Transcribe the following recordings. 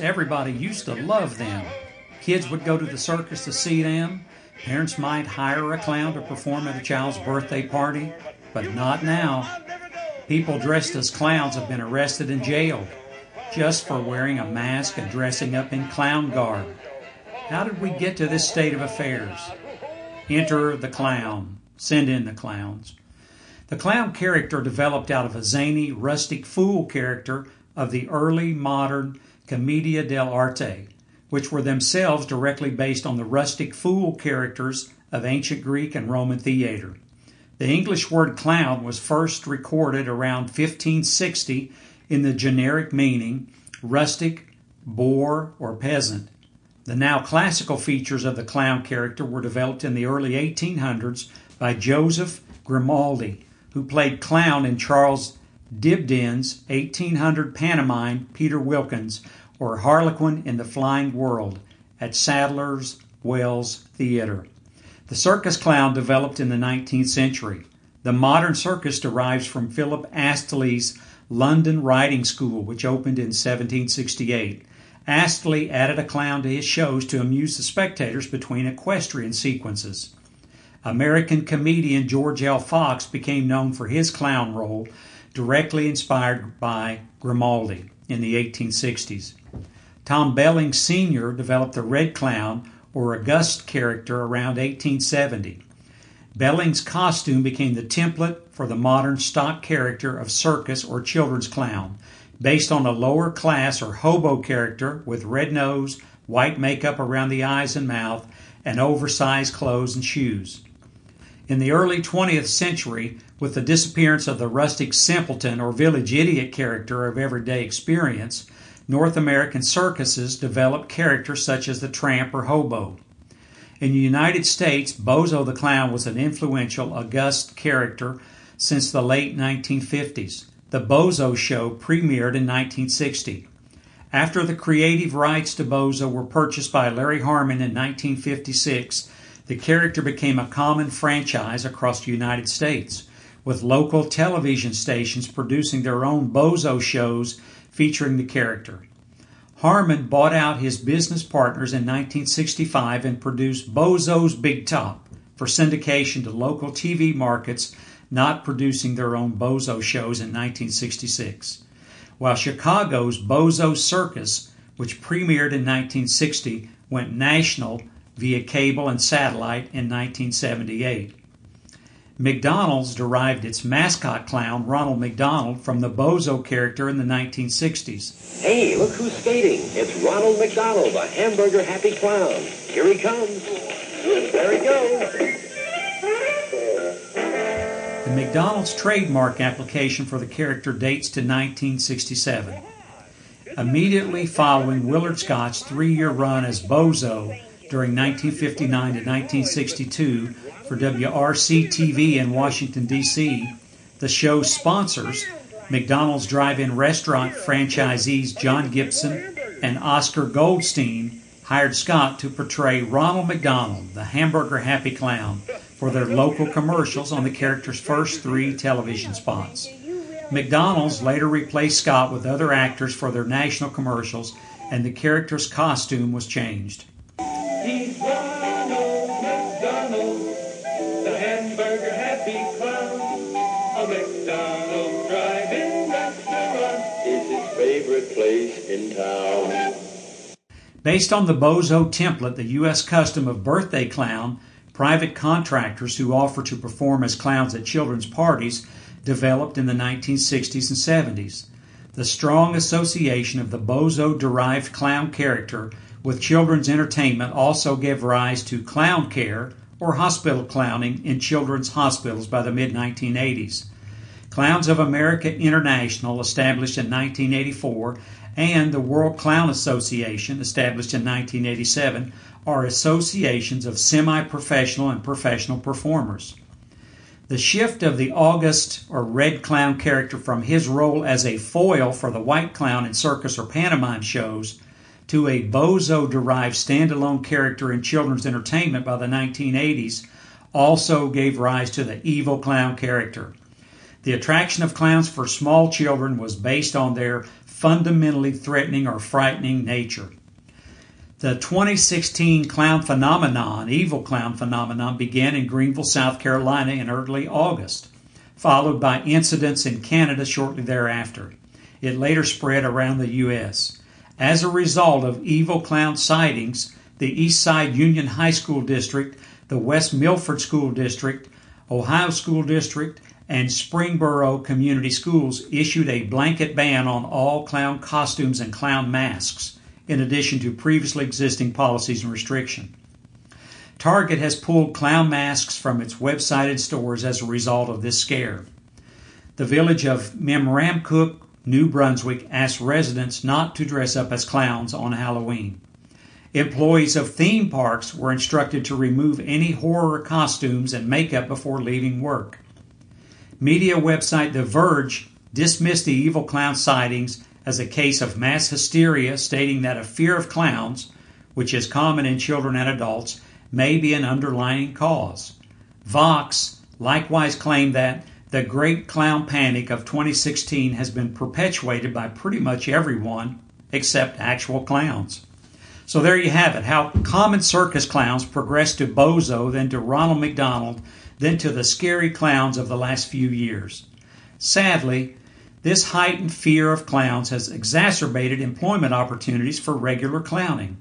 Everybody used to love them. Kids would go to the circus to see them. Parents might hire a clown to perform at a child's birthday party, but not now. People dressed as clowns have been arrested and jailed just for wearing a mask and dressing up in clown garb. How did we get to this state of affairs? Enter the clown. Send in the clowns. The clown character developed out of a zany, rustic fool character of the early modern commedia dell'arte, which were themselves directly based on the rustic fool characters of ancient Greek and Roman theater. The English word clown was first recorded around 1560 in the generic meaning rustic, boor, or peasant. The now classical features of the clown character were developed in the early 1800s by Joseph Grimaldi, who played clown in Charles Dibdin's 1800 pantomime Peter Wilkins, or Harlequin in the Flying World, at Sadler's Wells Theater. The circus clown developed in the 19th century. The modern circus derives from Philip Astley's London Riding School, which opened in 1768. Astley added a clown to his shows to amuse the spectators between equestrian sequences. American comedian George L. Fox became known for his clown role, directly inspired by Grimaldi in the 1860s. Tom Belling Sr. developed the Red Clown or August character around 1870. Belling's costume became the template for the modern stock character of circus or children's clown, based on a lower class or hobo character with red nose, white makeup around the eyes and mouth, and oversized clothes and shoes. In the early 20th century, with the disappearance of the rustic simpleton or village idiot character of everyday experience, North American circuses developed characters such as the tramp or hobo. In the United States, Bozo the Clown was an influential, august character since the late 1950s. The Bozo Show premiered in 1960. After the creative rights to Bozo were purchased by Larry Harmon in 1956, the character became a common franchise across the United States, with local television stations producing their own Bozo shows featuring the character. Harmon bought out his business partners in 1965 and produced Bozo's Big Top for syndication to local TV markets not producing their own Bozo shows in 1966. While Chicago's Bozo Circus, which premiered in 1960, went national via cable and satellite in 1978. McDonald's derived its mascot clown, Ronald McDonald, from the Bozo character in the 1960s. Hey, look who's skating. It's Ronald McDonald, the hamburger happy clown. Here he comes. There he goes. The McDonald's trademark application for the character dates to 1967. Immediately following Willard Scott's three year run as Bozo, during 1959 to 1962 for WRC TV in Washington, D.C. The show's sponsors, McDonald's drive in restaurant franchisees John Gibson and Oscar Goldstein, hired Scott to portray Ronald McDonald, the hamburger happy clown, for their local commercials on the character's first three television spots. McDonald's later replaced Scott with other actors for their national commercials, and the character's costume was changed. He's Ronald McDonald, oh, oh. the hamburger happy clown. A McDonald's drive-in restaurant is his favorite place in town. Based on the Bozo template, the U.S. custom of birthday clown, private contractors who offer to perform as clowns at children's parties developed in the 1960s and 70s. The strong association of the Bozo derived clown character with children's entertainment also gave rise to clown care or hospital clowning in children's hospitals by the mid 1980s. Clowns of America International, established in 1984, and the World Clown Association, established in 1987, are associations of semi professional and professional performers. The shift of the August or Red Clown character from his role as a foil for the White Clown in circus or pantomime shows to a bozo derived standalone character in children's entertainment by the 1980s also gave rise to the evil clown character. The attraction of clowns for small children was based on their fundamentally threatening or frightening nature. The 2016 clown phenomenon, evil clown phenomenon, began in Greenville, South Carolina in early August, followed by incidents in Canada shortly thereafter. It later spread around the U.S. As a result of evil clown sightings, the East Side Union High School District, the West Milford School District, Ohio School District, and Springboro Community Schools issued a blanket ban on all clown costumes and clown masks, in addition to previously existing policies and restrictions. Target has pulled clown masks from its website and stores as a result of this scare. The village of Memramcook, New Brunswick, asked residents not to dress up as clowns on Halloween. Employees of theme parks were instructed to remove any horror costumes and makeup before leaving work. Media website The Verge dismissed the evil clown sightings as a case of mass hysteria, stating that a fear of clowns, which is common in children and adults, may be an underlying cause. Vox likewise claimed that the Great Clown Panic of 2016 has been perpetuated by pretty much everyone except actual clowns. So there you have it how common circus clowns progressed to Bozo, then to Ronald McDonald, then to the scary clowns of the last few years. Sadly, this heightened fear of clowns has exacerbated employment opportunities for regular clowning.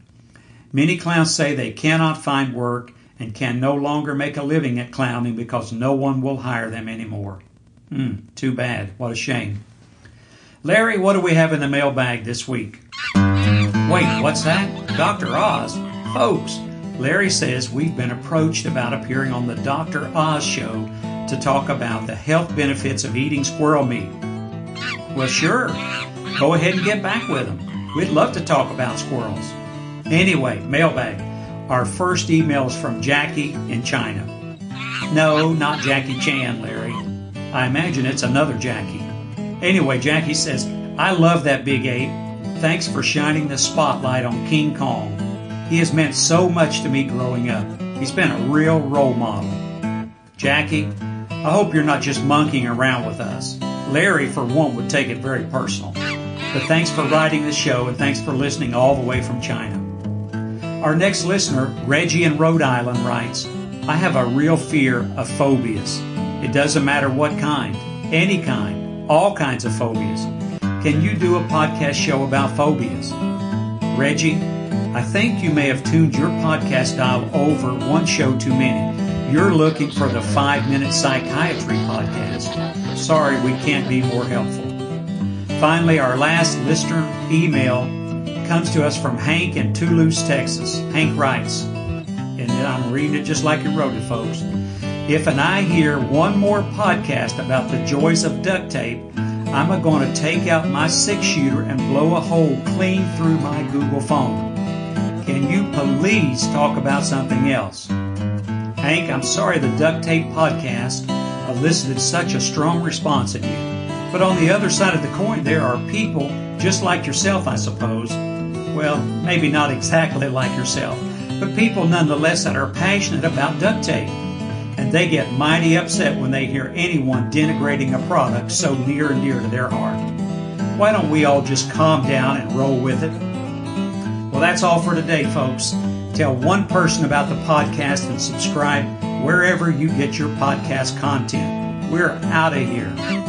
Many clowns say they cannot find work and can no longer make a living at clowning because no one will hire them anymore. Hmm, too bad. What a shame. Larry, what do we have in the mailbag this week? Wait, what's that? Dr. Oz? Folks, Larry says we've been approached about appearing on the Dr. Oz show to talk about the health benefits of eating squirrel meat. Well, sure. Go ahead and get back with them. We'd love to talk about squirrels. Anyway, mailbag. Our first emails from Jackie in China. No, not Jackie Chan, Larry. I imagine it's another Jackie. Anyway, Jackie says, I love that big ape. Thanks for shining the spotlight on King Kong. He has meant so much to me growing up. He's been a real role model. Jackie, I hope you're not just monkeying around with us. Larry, for one, would take it very personal. But thanks for writing the show and thanks for listening all the way from China. Our next listener, Reggie in Rhode Island, writes I have a real fear of phobias. It doesn't matter what kind, any kind, all kinds of phobias. Can you do a podcast show about phobias? Reggie, I think you may have tuned your podcast dial over one show too many. You're looking for the five minute psychiatry podcast. Sorry, we can't be more helpful. Finally, our last listener email comes to us from Hank in Toulouse, Texas. Hank writes, and I'm reading it just like he wrote it, folks. If and I hear one more podcast about the joys of duct tape, I'm going to take out my six shooter and blow a hole clean through my Google phone. Can you please talk about something else? Hank, I'm sorry the duct tape podcast elicited such a strong response in you. But on the other side of the coin, there are people just like yourself, I suppose. Well, maybe not exactly like yourself, but people nonetheless that are passionate about duct tape. And they get mighty upset when they hear anyone denigrating a product so near and dear to their heart. Why don't we all just calm down and roll with it? Well, that's all for today, folks. Tell one person about the podcast and subscribe wherever you get your podcast content. We're out of here.